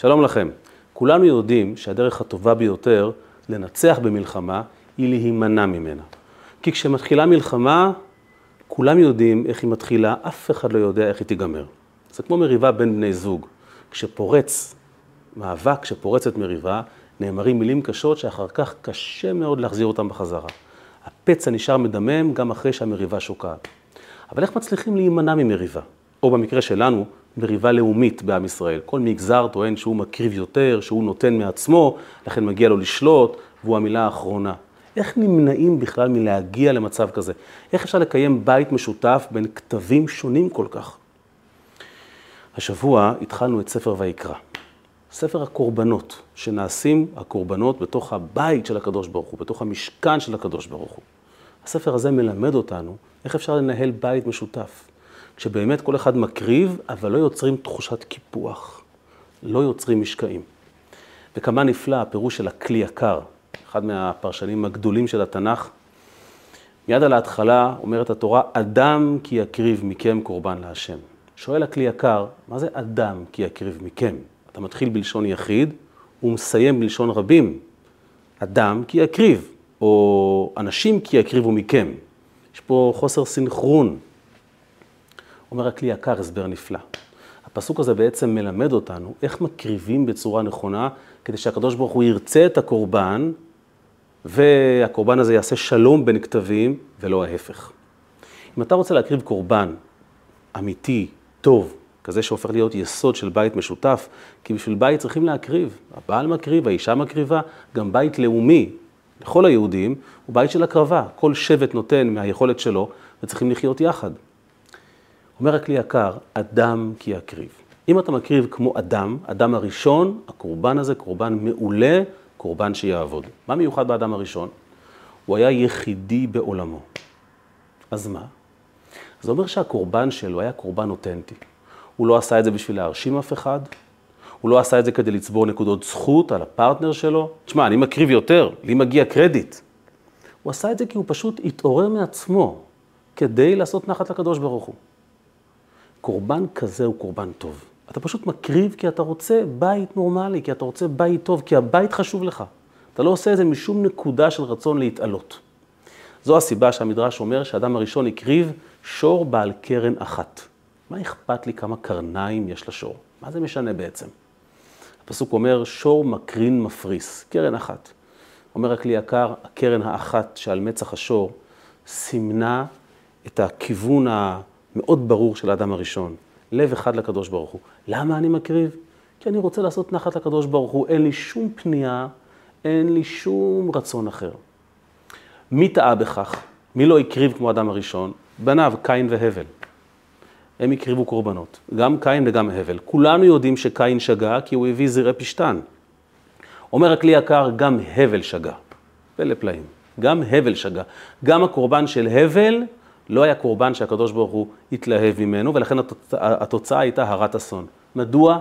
שלום לכם. כולנו יודעים שהדרך הטובה ביותר לנצח במלחמה היא להימנע ממנה. כי כשמתחילה מלחמה, כולם יודעים איך היא מתחילה, אף אחד לא יודע איך היא תיגמר. זה כמו מריבה בין בני זוג. כשפורץ מאבק, כשפורצת מריבה, נאמרים מילים קשות שאחר כך קשה מאוד להחזיר אותם בחזרה. הפצע נשאר מדמם גם אחרי שהמריבה שוקעת. אבל איך מצליחים להימנע ממריבה? או במקרה שלנו, מריבה לאומית בעם ישראל. כל מגזר טוען שהוא מקריב יותר, שהוא נותן מעצמו, לכן מגיע לו לשלוט, והוא המילה האחרונה. איך נמנעים בכלל מלהגיע למצב כזה? איך אפשר לקיים בית משותף בין כתבים שונים כל כך? השבוע התחלנו את ספר ויקרא. ספר הקורבנות, שנעשים הקורבנות בתוך הבית של הקדוש ברוך הוא, בתוך המשכן של הקדוש ברוך הוא. הספר הזה מלמד אותנו איך אפשר לנהל בית משותף. כשבאמת כל אחד מקריב, אבל לא יוצרים תחושת קיפוח, לא יוצרים משקעים. וכמה נפלא הפירוש של הכלי יקר, אחד מהפרשנים הגדולים של התנ"ך. מיד על ההתחלה אומרת התורה, אדם כי יקריב מכם קורבן להשם. שואל הכלי יקר, מה זה אדם כי יקריב מכם? אתה מתחיל בלשון יחיד ומסיים בלשון רבים. אדם כי יקריב, או אנשים כי יקריבו מכם. יש פה חוסר סינכרון. אומר הכלי יקר, הסבר נפלא. הפסוק הזה בעצם מלמד אותנו איך מקריבים בצורה נכונה, כדי שהקדוש ברוך הוא ירצה את הקורבן, והקורבן הזה יעשה שלום בין כתבים, ולא ההפך. אם אתה רוצה להקריב קורבן אמיתי, טוב, כזה שהופך להיות יסוד של בית משותף, כי בשביל בית צריכים להקריב. הבעל מקריב, האישה מקריבה, גם בית לאומי, לכל היהודים, הוא בית של הקרבה. כל שבט נותן מהיכולת שלו, וצריכים לחיות יחד. אומר הכלי יקר, אדם כי יקריב. אם אתה מקריב כמו אדם, אדם הראשון, הקורבן הזה קורבן מעולה, קורבן שיעבוד. מה מיוחד באדם הראשון? הוא היה יחידי בעולמו. אז מה? זה אומר שהקורבן שלו היה קורבן אותנטי. הוא לא עשה את זה בשביל להרשים אף אחד, הוא לא עשה את זה כדי לצבור נקודות זכות על הפרטנר שלו. תשמע, אני מקריב יותר, לי מגיע קרדיט. הוא עשה את זה כי הוא פשוט התעורר מעצמו כדי לעשות נחת לקדוש ברוך הוא. קורבן כזה הוא קורבן טוב. אתה פשוט מקריב כי אתה רוצה בית נורמלי, כי אתה רוצה בית טוב, כי הבית חשוב לך. אתה לא עושה את זה משום נקודה של רצון להתעלות. זו הסיבה שהמדרש אומר שאדם הראשון הקריב שור בעל קרן אחת. מה אכפת לי כמה קרניים יש לשור? מה זה משנה בעצם? הפסוק אומר, שור מקרין מפריס, קרן אחת. אומר הכלי יקר, הקרן האחת שעל מצח השור סימנה את הכיוון המאוד ברור של האדם הראשון. לב אחד לקדוש ברוך הוא. למה אני מקריב? כי אני רוצה לעשות נחת לקדוש ברוך הוא. אין לי שום פנייה, אין לי שום רצון אחר. מי טעה בכך? מי לא הקריב כמו האדם הראשון? בניו, קין והבל. הם הקריבו קורבנות, גם קין וגם הבל. כולנו יודעים שקין שגה כי הוא הביא זרעי פשתן. אומר הכלי יקר, גם הבל שגה. פלא פלאים. גם הבל שגה. גם הקורבן של הבל לא היה קורבן שהקדוש ברוך הוא התלהב ממנו, ולכן התוצאה הייתה הרת אסון. מדוע?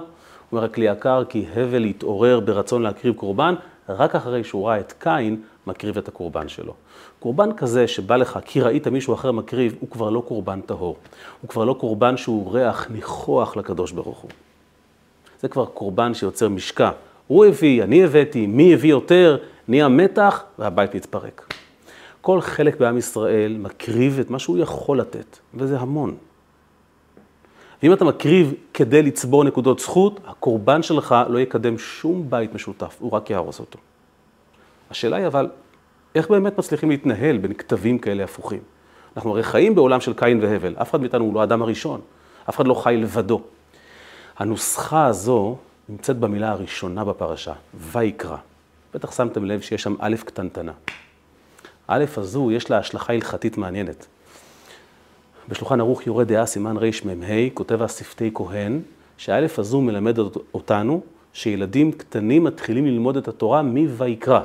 אומר הכלי יקר, כי הבל התעורר ברצון להקריב קורבן, רק אחרי שהוא ראה את קין מקריב את הקורבן שלו. קורבן כזה שבא לך כי ראית מישהו אחר מקריב, הוא כבר לא קורבן טהור. הוא כבר לא קורבן שהוא ריח ניחוח לקדוש ברוך הוא. זה כבר קורבן שיוצר משקע. הוא הביא, אני הבאתי, מי הביא יותר, נהיה מתח והבית מתפרק. כל חלק בעם ישראל מקריב את מה שהוא יכול לתת, וזה המון. ואם אתה מקריב כדי לצבור נקודות זכות, הקורבן שלך לא יקדם שום בית משותף, הוא רק יהרוס אותו. השאלה היא אבל, איך באמת מצליחים להתנהל בין כתבים כאלה הפוכים? אנחנו הרי חיים בעולם של קין והבל, אף אחד מאיתנו הוא לא האדם הראשון, אף אחד לא חי לבדו. הנוסחה הזו נמצאת במילה הראשונה בפרשה, ויקרא. בטח שמתם לב שיש שם א' קטנטנה. א' הזו, יש לה השלכה הלכתית מעניינת. בשולחן ערוך יורה דעה, סימן רמ"ה, כותב השפתי כהן, שהאלף הזו מלמד אותנו שילדים קטנים מתחילים ללמוד את התורה מויקרא.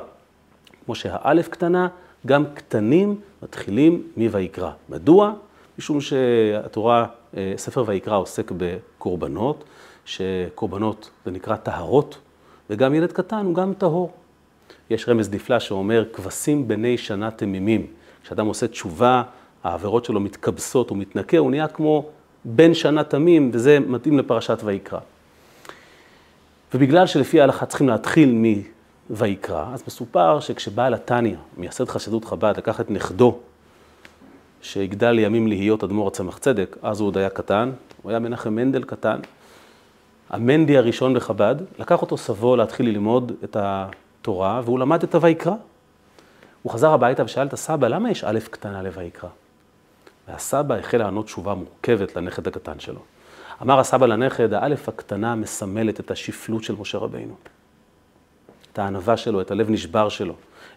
כמו שהאלף קטנה, גם קטנים מתחילים מויקרא. מדוע? משום שהתורה, אה, ספר ויקרא עוסק בקורבנות, שקורבנות זה נקרא טהרות, וגם ילד קטן הוא גם טהור. יש רמז נפלא שאומר, כבשים בני שנה תמימים. כשאדם עושה תשובה, העבירות שלו מתקבסות, הוא מתנקה, הוא נהיה כמו בן שנה תמים, וזה מתאים לפרשת ויקרא. ובגלל שלפי ההלכה צריכים להתחיל מ"ויקרא", אז מסופר שכשבעל התניא, מייסד חסידות חב"ד, לקח את נכדו, שיגדל לימים להיות אדמו"ר הצמח צדק, אז הוא עוד היה קטן, הוא היה מנחם מנדל קטן, המנדי הראשון בחב"ד, לקח אותו סבו להתחיל ללמוד את התורה, והוא למד את הויקרא. הוא חזר הביתה ושאל את הסבא, למה יש א' קטנה לויקרא? והסבא החל לענות תשובה מורכבת לנכד הקטן שלו. אמר הסבא לנכד, האלף הקטנה מסמלת את השפלות של משה רבינו. את הענווה שלו, את הלב נשבר שלו,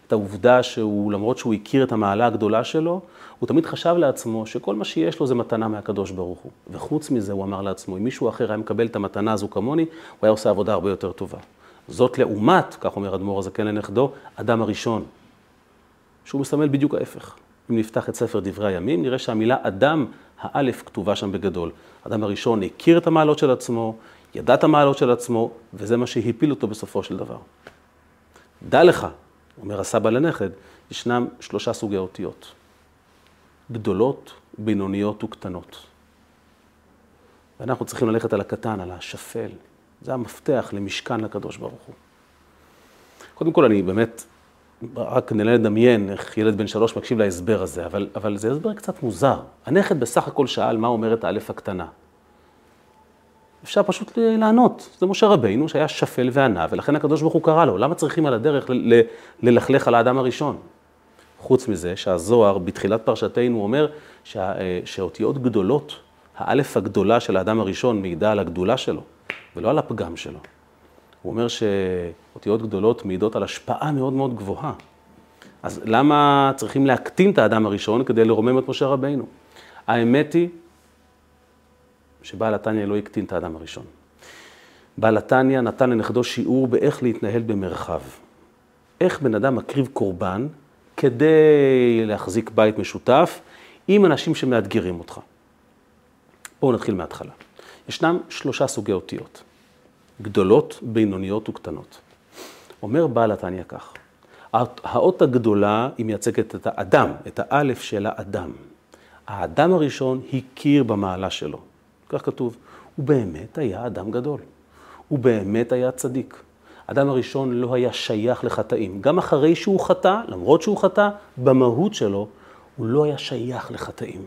את העובדה שהוא, למרות שהוא הכיר את המעלה הגדולה שלו, הוא תמיד חשב לעצמו שכל מה שיש לו זה מתנה מהקדוש ברוך הוא. וחוץ מזה, הוא אמר לעצמו, אם מישהו אחר היה מקבל את המתנה הזו כמוני, הוא היה עושה עבודה הרבה יותר טובה. זאת לעומת, כך אומר אדמו"ר הזקן לנכדו, אדם הראשון, שהוא מסמל בדיוק ההפך. אם נפתח את ספר דברי הימים, נראה שהמילה אדם, האלף, כתובה שם בגדול. אדם הראשון הכיר את המעלות של עצמו, ידע את המעלות של עצמו, וזה מה שהפיל אותו בסופו של דבר. דע לך, אומר הסבא לנכד, ישנם שלושה סוגי אותיות. גדולות, בינוניות וקטנות. ואנחנו צריכים ללכת על הקטן, על השפל. זה המפתח למשכן לקדוש ברוך הוא. קודם כל, אני באמת רק נראה לדמיין איך ילד בן שלוש מקשיב להסבר הזה, אבל, אבל זה הסבר קצת מוזר. הנכד בסך הכל שאל מה אומרת האלף הקטנה. אפשר פשוט לענות, זה משה רבינו שהיה שפל וענה, ולכן הקדוש ברוך הוא קרא לו. למה צריכים על הדרך ללכלך על האדם הראשון? חוץ מזה שהזוהר בתחילת פרשתנו אומר שה, שאותיות גדולות, האלף הגדולה של האדם הראשון מעידה על הגדולה שלו, ולא על הפגם שלו. הוא אומר שאותיות גדולות מעידות על השפעה מאוד מאוד גבוהה. אז למה צריכים להקטין את האדם הראשון כדי לרומם את משה רבינו? האמת היא שבעל התניא לא הקטין את האדם הראשון. בעל התניא נתן לנכדו שיעור באיך להתנהל במרחב. איך בן אדם מקריב קורבן כדי להחזיק בית משותף עם אנשים שמאתגרים אותך. בואו נתחיל מההתחלה. ישנם שלושה סוגי אותיות. גדולות, בינוניות וקטנות. אומר בעל התניא כך, האות הגדולה היא מייצגת את האדם, את האלף של האדם. האדם הראשון הכיר במעלה שלו, כך כתוב, הוא באמת היה אדם גדול, הוא באמת היה צדיק. האדם הראשון לא היה שייך לחטאים. גם אחרי שהוא חטא, למרות שהוא חטא, במהות שלו, הוא לא היה שייך לחטאים.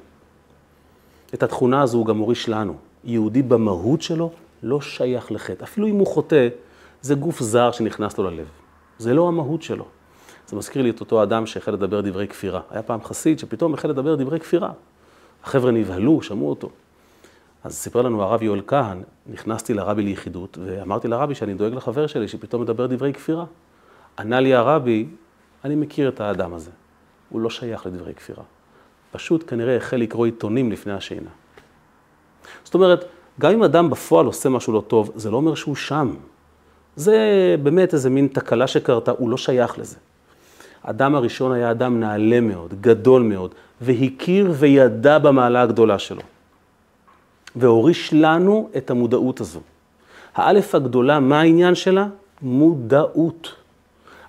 את התכונה הזו הוא גם מוריש לנו. יהודי במהות שלו לא שייך לחטא. אפילו אם הוא חוטא, זה גוף זר שנכנס לו ללב. זה לא המהות שלו. זה מזכיר לי את אותו אדם שהחל לדבר דברי כפירה. היה פעם חסיד שפתאום החל לדבר דברי כפירה. החבר'ה נבהלו, שמעו אותו. אז סיפר לנו הרב יואל כהן, נכנסתי לרבי ליחידות, ואמרתי לרבי שאני דואג לחבר שלי שפתאום מדבר דברי כפירה. ענה לי הרבי, אני מכיר את האדם הזה, הוא לא שייך לדברי כפירה. פשוט כנראה החל לקרוא עיתונים לפני השינה. זאת אומרת, גם אם אדם בפועל עושה משהו לא טוב, זה לא אומר שהוא שם. זה באמת איזה מין תקלה שקרתה, הוא לא שייך לזה. האדם הראשון היה אדם נעלה מאוד, גדול מאוד, והכיר וידע במעלה הגדולה שלו. והוריש לנו את המודעות הזו. האלף הגדולה, מה העניין שלה? מודעות.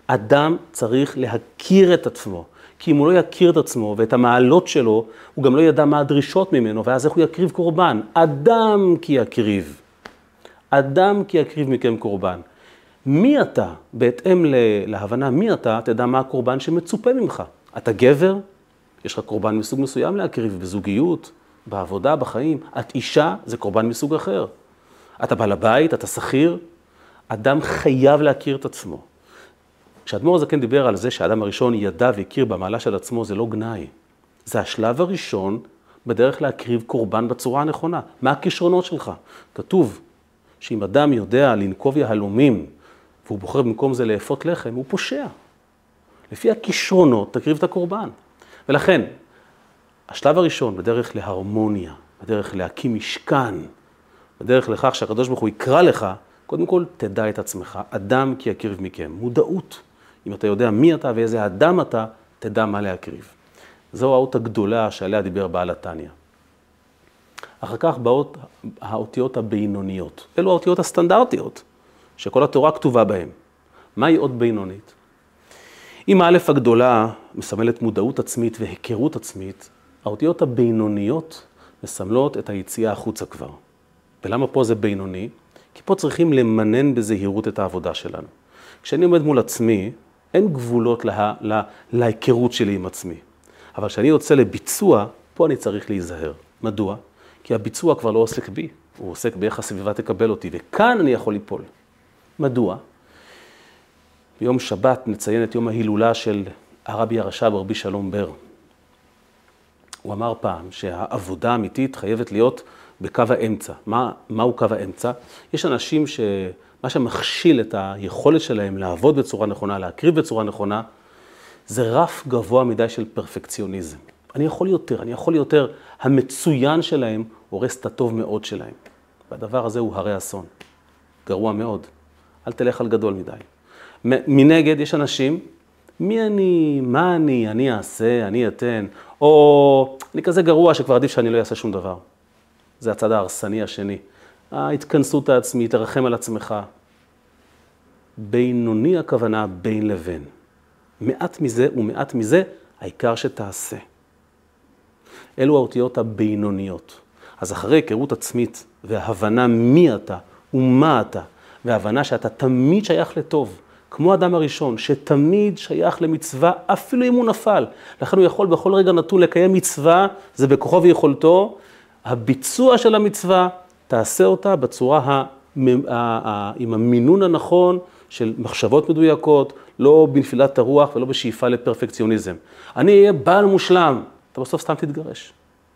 אדם צריך להכיר את עצמו, כי אם הוא לא יכיר את עצמו ואת המעלות שלו, הוא גם לא ידע מה הדרישות ממנו, ואז איך הוא יקריב קורבן? אדם כי יקריב. אדם כי יקריב מכם קורבן. מי אתה, בהתאם להבנה מי אתה, תדע מה הקורבן שמצופה ממך. אתה גבר? יש לך קורבן מסוג מסוים להקריב, בזוגיות, בעבודה, בחיים. את אישה, זה קורבן מסוג אחר. אתה בעל הבית, אתה שכיר. אדם חייב להכיר את עצמו. כשאדמו"ר הזקן דיבר על זה שהאדם הראשון ידע והכיר במעלה של עצמו, זה לא גנאי. זה השלב הראשון בדרך להקריב קורבן בצורה הנכונה. מה הכישרונות שלך? כתוב שאם אדם יודע לנקוב יהלומים, והוא בוחר במקום זה לאפות לחם, הוא פושע. לפי הכישרונות תקריב את הקורבן. ולכן, השלב הראשון בדרך להרמוניה, בדרך להקים משכן, בדרך לכך שהקדוש ברוך הוא יקרא לך, קודם כל תדע את עצמך, אדם כי יקריב מכם, מודעות. אם אתה יודע מי אתה ואיזה אדם אתה, תדע מה להקריב. זו האות הגדולה שעליה דיבר בעל התניא. אחר כך באות האותיות הבינוניות. אלו האותיות הסטנדרטיות, שכל התורה כתובה בהן. מהי אות בינונית? אם האלף הגדולה מסמלת מודעות עצמית והיכרות עצמית, האותיות הבינוניות מסמלות את היציאה החוצה כבר. ולמה פה זה בינוני? כי פה צריכים למנן בזהירות את העבודה שלנו. כשאני עומד מול עצמי, אין גבולות לה, לה, להיכרות שלי עם עצמי. אבל כשאני יוצא לביצוע, פה אני צריך להיזהר. מדוע? כי הביצוע כבר לא עוסק בי, הוא עוסק באיך הסביבה תקבל אותי, וכאן אני יכול ליפול. מדוע? ביום שבת נציין את יום ההילולה של הרבי הרש"ב, רבי שלום בר. הוא אמר פעם שהעבודה האמיתית חייבת להיות בקו האמצע. מה, מהו קו האמצע? יש אנשים שמה שמכשיל את היכולת שלהם לעבוד בצורה נכונה, להקריב בצורה נכונה, זה רף גבוה מדי של פרפקציוניזם. אני יכול יותר, אני יכול יותר. המצוין שלהם הורס את הטוב מאוד שלהם. והדבר הזה הוא הרי אסון. גרוע מאוד. אל תלך על גדול מדי. מנגד, יש אנשים, מי אני, מה אני, אני אעשה, אני אתן, או אני כזה גרוע שכבר עדיף שאני לא אעשה שום דבר. זה הצד ההרסני השני. ההתכנסות העצמית, לרחם על עצמך. בינוני הכוונה בין לבין. מעט מזה ומעט מזה, העיקר שתעשה. אלו האותיות הבינוניות. אז אחרי היכרות עצמית והבנה מי אתה ומה אתה, והבנה שאתה תמיד שייך לטוב, כמו האדם הראשון, שתמיד שייך למצווה, אפילו אם הוא נפל. לכן הוא יכול בכל רגע נתון לקיים מצווה, זה בכוחו ויכולתו. הביצוע של המצווה, תעשה אותה בצורה. עם המינון הנכון של מחשבות מדויקות, לא בנפילת הרוח ולא בשאיפה לפרפקציוניזם. אני אהיה בעל מושלם, אתה בסוף סתם תתגרש.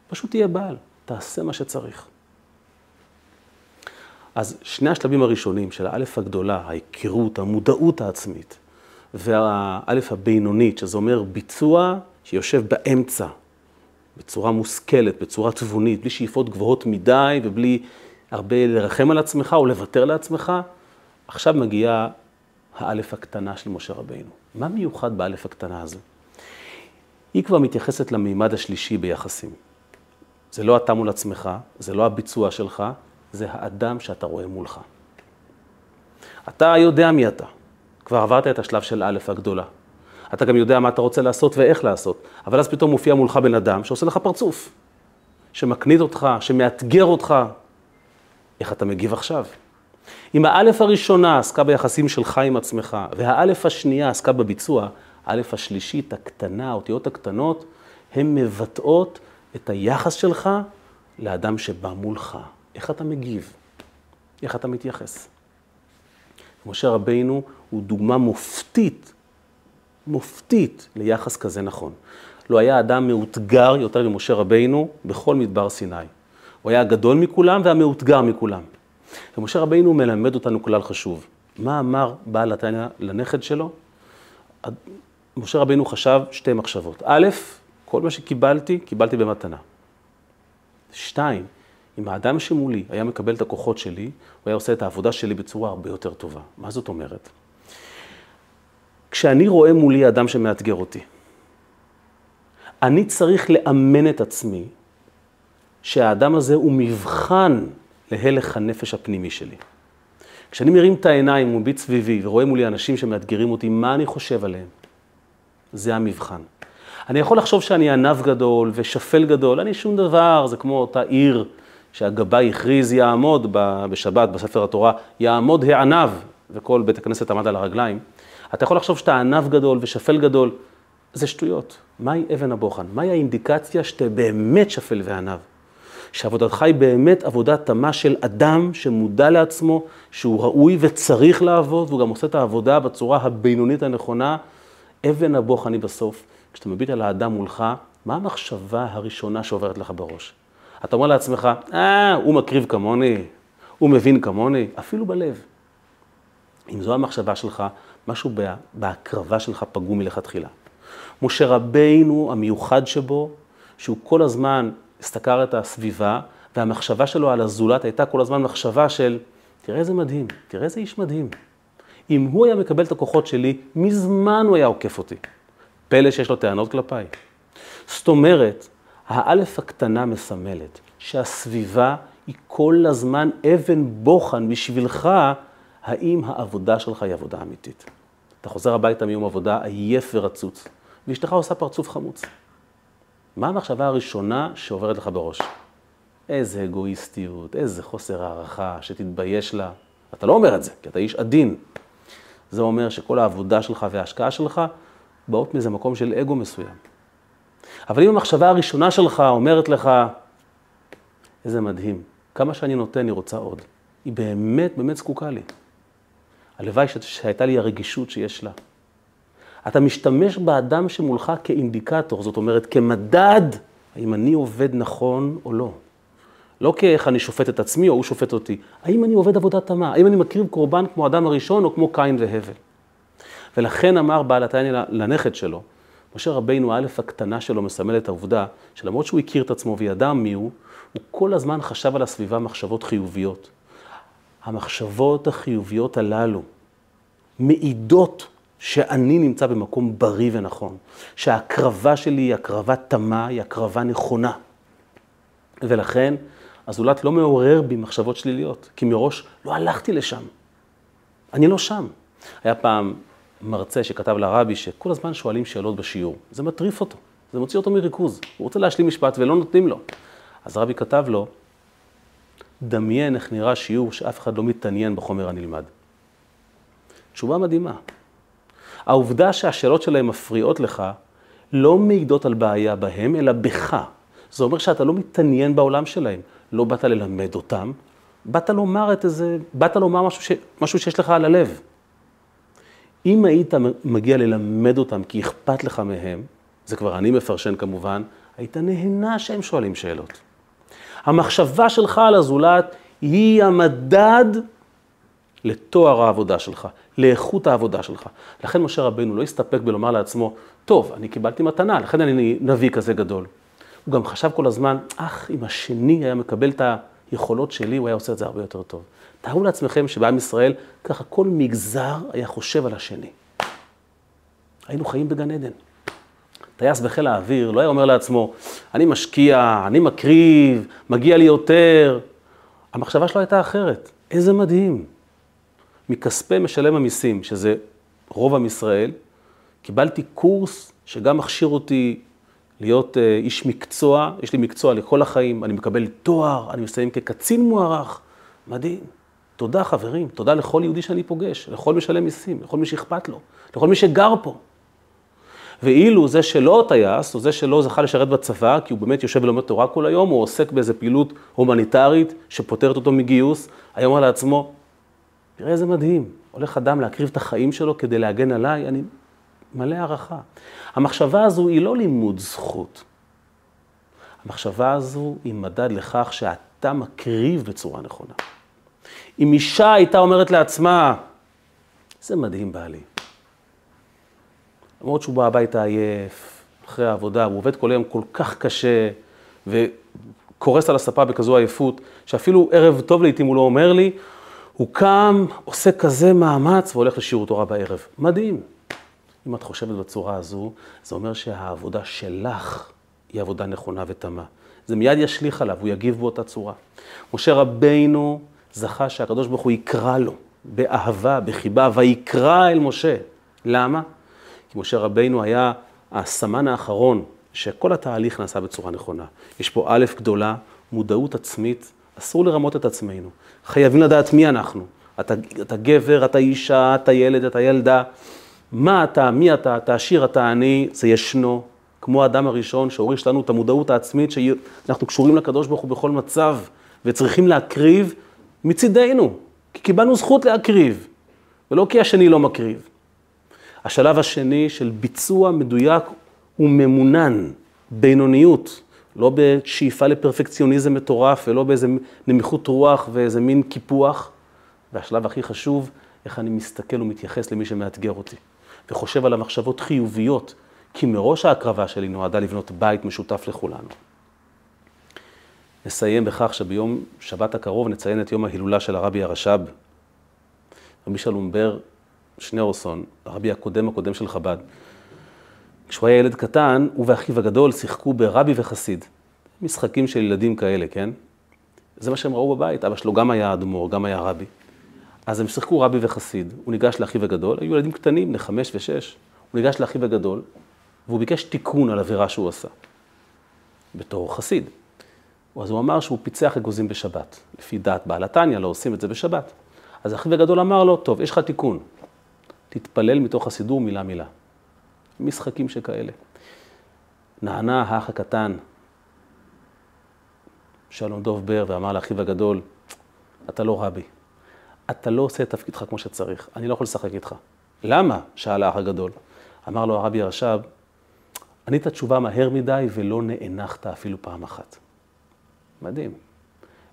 פשוט תהיה בעל, תעשה מה שצריך. אז שני השלבים הראשונים של האלף הגדולה, ההיכרות, המודעות העצמית, והאלף הבינונית, שזה אומר ביצוע שיושב באמצע, בצורה מושכלת, בצורה תבונית, בלי שאיפות גבוהות מדי ובלי הרבה לרחם על עצמך או לוותר לעצמך, עכשיו מגיעה האלף הקטנה של משה רבינו. מה מיוחד באלף הקטנה הזו? היא כבר מתייחסת למימד השלישי ביחסים. זה לא אתה מול עצמך, זה לא הביצוע שלך, זה האדם שאתה רואה מולך. אתה יודע מי אתה. כבר עברת את השלב של א' הגדולה. אתה גם יודע מה אתה רוצה לעשות ואיך לעשות, אבל אז פתאום מופיע מולך בן אדם שעושה לך פרצוף, שמקניט אותך, שמאתגר אותך. איך אתה מגיב עכשיו? אם האלף הראשונה עסקה ביחסים שלך עם עצמך, והאלף השנייה עסקה בביצוע, האלף השלישית, הקטנה, האותיות הקטנות, הן מבטאות את היחס שלך לאדם שבא מולך. איך אתה מגיב? איך אתה מתייחס? משה רבינו הוא דוגמה מופתית, מופתית ליחס כזה נכון. לא היה אדם מאותגר יותר ממשה רבינו בכל מדבר סיני. הוא היה הגדול מכולם והמאותגר מכולם. ומשה רבינו מלמד אותנו כלל חשוב. מה אמר בעל התניא לנכד שלו? משה רבינו חשב שתי מחשבות. א', כל מה שקיבלתי, קיבלתי במתנה. שתיים, אם האדם שמולי היה מקבל את הכוחות שלי, הוא היה עושה את העבודה שלי בצורה הרבה יותר טובה. מה זאת אומרת? כשאני רואה מולי אדם שמאתגר אותי, אני צריך לאמן את עצמי שהאדם הזה הוא מבחן להלך הנפש הפנימי שלי. כשאני מרים את העיניים ומביט סביבי ורואה מולי אנשים שמאתגרים אותי, מה אני חושב עליהם? זה המבחן. אני יכול לחשוב שאני ענב גדול ושפל גדול, אני שום דבר, זה כמו אותה עיר שהגבאי הכריז יעמוד בשבת, בספר התורה, יעמוד הענב, וכל בית הכנסת עמד על הרגליים. אתה יכול לחשוב שאתה ענב גדול ושפל גדול, זה שטויות. מהי אבן הבוחן? מהי האינדיקציה שאתה באמת שפל וענב? שעבודתך היא באמת עבודה תמה של אדם שמודע לעצמו, שהוא ראוי וצריך לעבוד, והוא גם עושה את העבודה בצורה הבינונית הנכונה. אבן הבוחן היא בסוף, כשאתה מביט על האדם מולך, מה המחשבה הראשונה שעוברת לך בראש? אתה אומר לעצמך, אה, הוא מקריב כמוני, הוא מבין כמוני, אפילו בלב. אם זו המחשבה שלך, משהו בהקרבה שלך פגום מלכתחילה. משה רבינו, המיוחד שבו, שהוא כל הזמן הסתכר את הסביבה, והמחשבה שלו על הזולת הייתה כל הזמן מחשבה של, תראה איזה מדהים, תראה איזה איש מדהים. אם הוא היה מקבל את הכוחות שלי, מזמן הוא היה עוקף אותי. פלא שיש לו טענות כלפיי. זאת אומרת, האלף הקטנה מסמלת שהסביבה היא כל הזמן אבן בוחן בשבילך, האם העבודה שלך היא עבודה אמיתית. אתה חוזר הביתה מיום עבודה עייף ורצוץ, ואשתך עושה פרצוף חמוץ. מה המחשבה הראשונה שעוברת לך בראש? איזה אגואיסטיות, איזה חוסר הערכה, שתתבייש לה. אתה לא אומר את זה, כי אתה איש עדין. זה אומר שכל העבודה שלך וההשקעה שלך באות מאיזה מקום של אגו מסוים. אבל אם המחשבה הראשונה שלך אומרת לך, איזה מדהים, כמה שאני נותן, היא רוצה עוד. היא באמת באמת זקוקה לי. הלוואי שהייתה לי הרגישות שיש לה. אתה משתמש באדם שמולך כאינדיקטור, זאת אומרת, כמדד, האם אני עובד נכון או לא. לא כאיך אני שופט את עצמי או הוא שופט אותי, האם אני עובד עבודה תמה, האם אני מקריב קורבן כמו אדם הראשון או כמו קין והבל. ולכן אמר בעל התניא לנכד שלו, משה רבינו, א' הקטנה שלו מסמל את העובדה שלמרות שהוא הכיר את עצמו וידע מי הוא, הוא כל הזמן חשב על הסביבה מחשבות חיוביות. המחשבות החיוביות הללו מעידות שאני נמצא במקום בריא ונכון, שההקרבה שלי היא הקרבה תמה, היא הקרבה נכונה. ולכן הזולת לא מעורר בי מחשבות שליליות, כי מראש לא הלכתי לשם. אני לא שם. היה פעם מרצה שכתב לרבי שכל הזמן שואלים שאלות בשיעור. זה מטריף אותו, זה מוציא אותו מריכוז. הוא רוצה להשלים משפט ולא נותנים לו. אז רבי כתב לו, דמיין איך נראה שיעור שאף אחד לא מתעניין בחומר הנלמד. תשובה מדהימה. העובדה שהשאלות שלהם מפריעות לך, לא מעידות על בעיה בהם, אלא בך. זה אומר שאתה לא מתעניין בעולם שלהם. לא באת ללמד אותם, באת לומר את איזה, באת לומר משהו, ש, משהו שיש לך על הלב. אם היית מגיע ללמד אותם כי אכפת לך מהם, זה כבר אני מפרשן כמובן, היית נהנה שהם שואלים שאלות. המחשבה שלך על הזולת היא המדד לתואר העבודה שלך, לאיכות העבודה שלך. לכן משה רבנו לא הסתפק בלומר לעצמו, טוב, אני קיבלתי מתנה, לכן אני נביא כזה גדול. הוא גם חשב כל הזמן, אך אם השני היה מקבל את היכולות שלי, הוא היה עושה את זה הרבה יותר טוב. תארו לעצמכם שבעם ישראל, ככה כל מגזר היה חושב על השני. היינו חיים בגן עדן. טייס בחיל האוויר לא היה אומר לעצמו, אני משקיע, אני מקריב, מגיע לי יותר. המחשבה שלו הייתה אחרת. איזה מדהים. מכספי משלם המיסים, שזה רוב עם ישראל, קיבלתי קורס שגם מכשיר אותי להיות אה, איש מקצוע, יש לי מקצוע לכל החיים, אני מקבל תואר, אני מסיים כקצין מוערך, מדהים. תודה חברים, תודה לכל יהודי שאני פוגש, לכל משלם מיסים, לכל מי שאכפת לו, לכל מי שגר פה. ואילו זה שלא טייס, או זה שלא זכה לשרת בצבא, כי הוא באמת יושב ולומד תורה כל היום, או עוסק באיזה פעילות הומניטרית שפוטרת אותו מגיוס, היה אומר לעצמו, תראה איזה מדהים, הולך אדם להקריב את החיים שלו כדי להגן עליי, אני מלא הערכה. המחשבה הזו היא לא לימוד זכות. המחשבה הזו היא מדד לכך שאתה מקריב בצורה נכונה. אם אישה הייתה אומרת לעצמה, זה מדהים בעלי. למרות שהוא בא הביתה עייף, אחרי העבודה, הוא עובד כל היום כל כך קשה, וקורס על הספה בכזו עייפות, שאפילו ערב טוב לעיתים הוא לא אומר לי, הוא קם, עושה כזה מאמץ והולך לשיעור תורה בערב. מדהים. אם את חושבת בצורה הזו, זה אומר שהעבודה שלך היא עבודה נכונה ותמה. זה מיד ישליך עליו, הוא יגיב באותה צורה. משה רבינו זכה שהקדוש ברוך הוא יקרא לו באהבה, בחיבה, ויקרא אל משה. למה? כי משה רבינו היה הסמן האחרון שכל התהליך נעשה בצורה נכונה. יש פה א' גדולה, מודעות עצמית, אסור לרמות את עצמנו. חייבים לדעת מי אנחנו. אתה, אתה גבר, אתה אישה, אתה ילד, אתה ילדה. מה אתה, מי אתה, אתה עשיר, אתה עני, זה ישנו. כמו האדם הראשון שהוריש לנו את המודעות העצמית שאנחנו קשורים לקדוש ברוך הוא בכל מצב וצריכים להקריב מצידנו, כי קיבלנו זכות להקריב, ולא כי השני לא מקריב. השלב השני של ביצוע מדויק וממונן, בינוניות, לא בשאיפה לפרפקציוניזם מטורף ולא באיזה נמיכות רוח ואיזה מין קיפוח. והשלב הכי חשוב, איך אני מסתכל ומתייחס למי שמאתגר אותי. וחושב על המחשבות חיוביות, כי מראש ההקרבה שלי נועדה לבנות בית משותף לכולנו. נסיים בכך שביום שבת הקרוב נציין את יום ההילולה של הרבי הרש"ב, רבי שלום בר שניאורסון, הרבי הקודם הקודם של חב"ד. כשהוא היה ילד קטן, הוא ואחיו הגדול שיחקו ברבי וחסיד. משחקים של ילדים כאלה, כן? זה מה שהם ראו בבית, אבא שלו גם היה אדמו"ר, גם היה רבי. אז הם שיחקו רבי וחסיד, הוא ניגש לאחיו הגדול, היו ילדים קטנים, בני חמש ושש, הוא ניגש לאחיו הגדול, והוא ביקש תיקון על עבירה שהוא עשה, בתור חסיד. אז הוא אמר שהוא פיצח אגוזים בשבת. לפי דעת בעל התניא לא עושים את זה בשבת. אז אחיו הגדול אמר לו, טוב, יש לך תיקון, תתפלל מתוך הסידור מילה מילה. משחקים שכאלה. נענה האח הקטן, שלום דוב בר, ואמר לאחיו הגדול, אתה לא רבי, אתה לא עושה את תפקידך כמו שצריך, אני לא יכול לשחק איתך. למה? שאל האח הגדול. אמר לו הרבי הרש"ב, ענית תשובה מהר מדי ולא נאנחת אפילו פעם אחת. מדהים.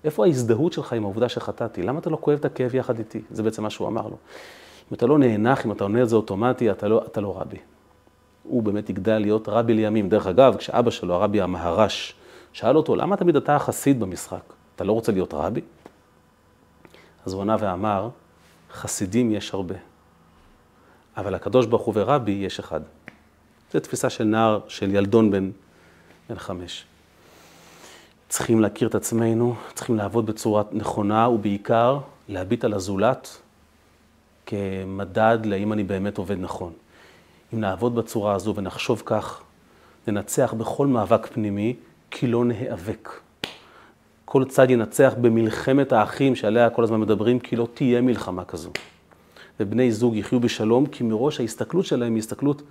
איפה ההזדהות שלך עם העובדה שחטאתי? למה אתה לא כואב את הכאב יחד איתי? זה בעצם מה שהוא אמר לו. אם אתה לא נאנח, אם אתה עונה את זה אוטומטי, אתה לא, אתה לא רבי. הוא באמת יגדל להיות רבי לימים. דרך אגב, כשאבא שלו, הרבי המהר"ש, שאל אותו, למה תמיד אתה החסיד במשחק? אתה לא רוצה להיות רבי? אז הוא ענה ואמר, חסידים יש הרבה, אבל הקדוש ברוך הוא ורבי יש אחד. זו תפיסה של נער, של ילדון בן, בן חמש. צריכים להכיר את עצמנו, צריכים לעבוד בצורה נכונה, ובעיקר להביט על הזולת כמדד לאם אני באמת עובד נכון. אם נעבוד בצורה הזו ונחשוב כך, ננצח בכל מאבק פנימי, כי לא נאבק. כל צד ינצח במלחמת האחים שעליה כל הזמן מדברים, כי לא תהיה מלחמה כזו. ובני זוג יחיו בשלום, כי מראש ההסתכלות שלהם היא הסתכלות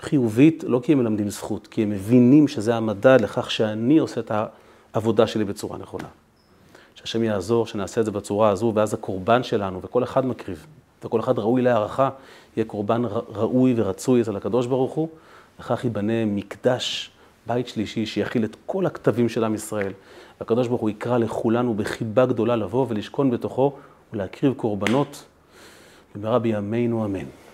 חיובית, לא כי הם מלמדים זכות, כי הם מבינים שזה המדד לכך שאני עושה את העבודה שלי בצורה נכונה. שהשם יעזור, שנעשה את זה בצורה הזו, ואז הקורבן שלנו, וכל אחד מקריב, וכל אחד ראוי להערכה, יהיה קורבן ראוי ורצוי אצל הקדוש ברוך הוא, וכך ייבנה מקדש, בית שלישי, שיכיל את כל הכתבים של עם ישראל. והקדוש ברוך הוא יקרא לכולנו בחיבה גדולה לבוא ולשכון בתוכו ולהקריב קורבנות במהרה בימינו אמן.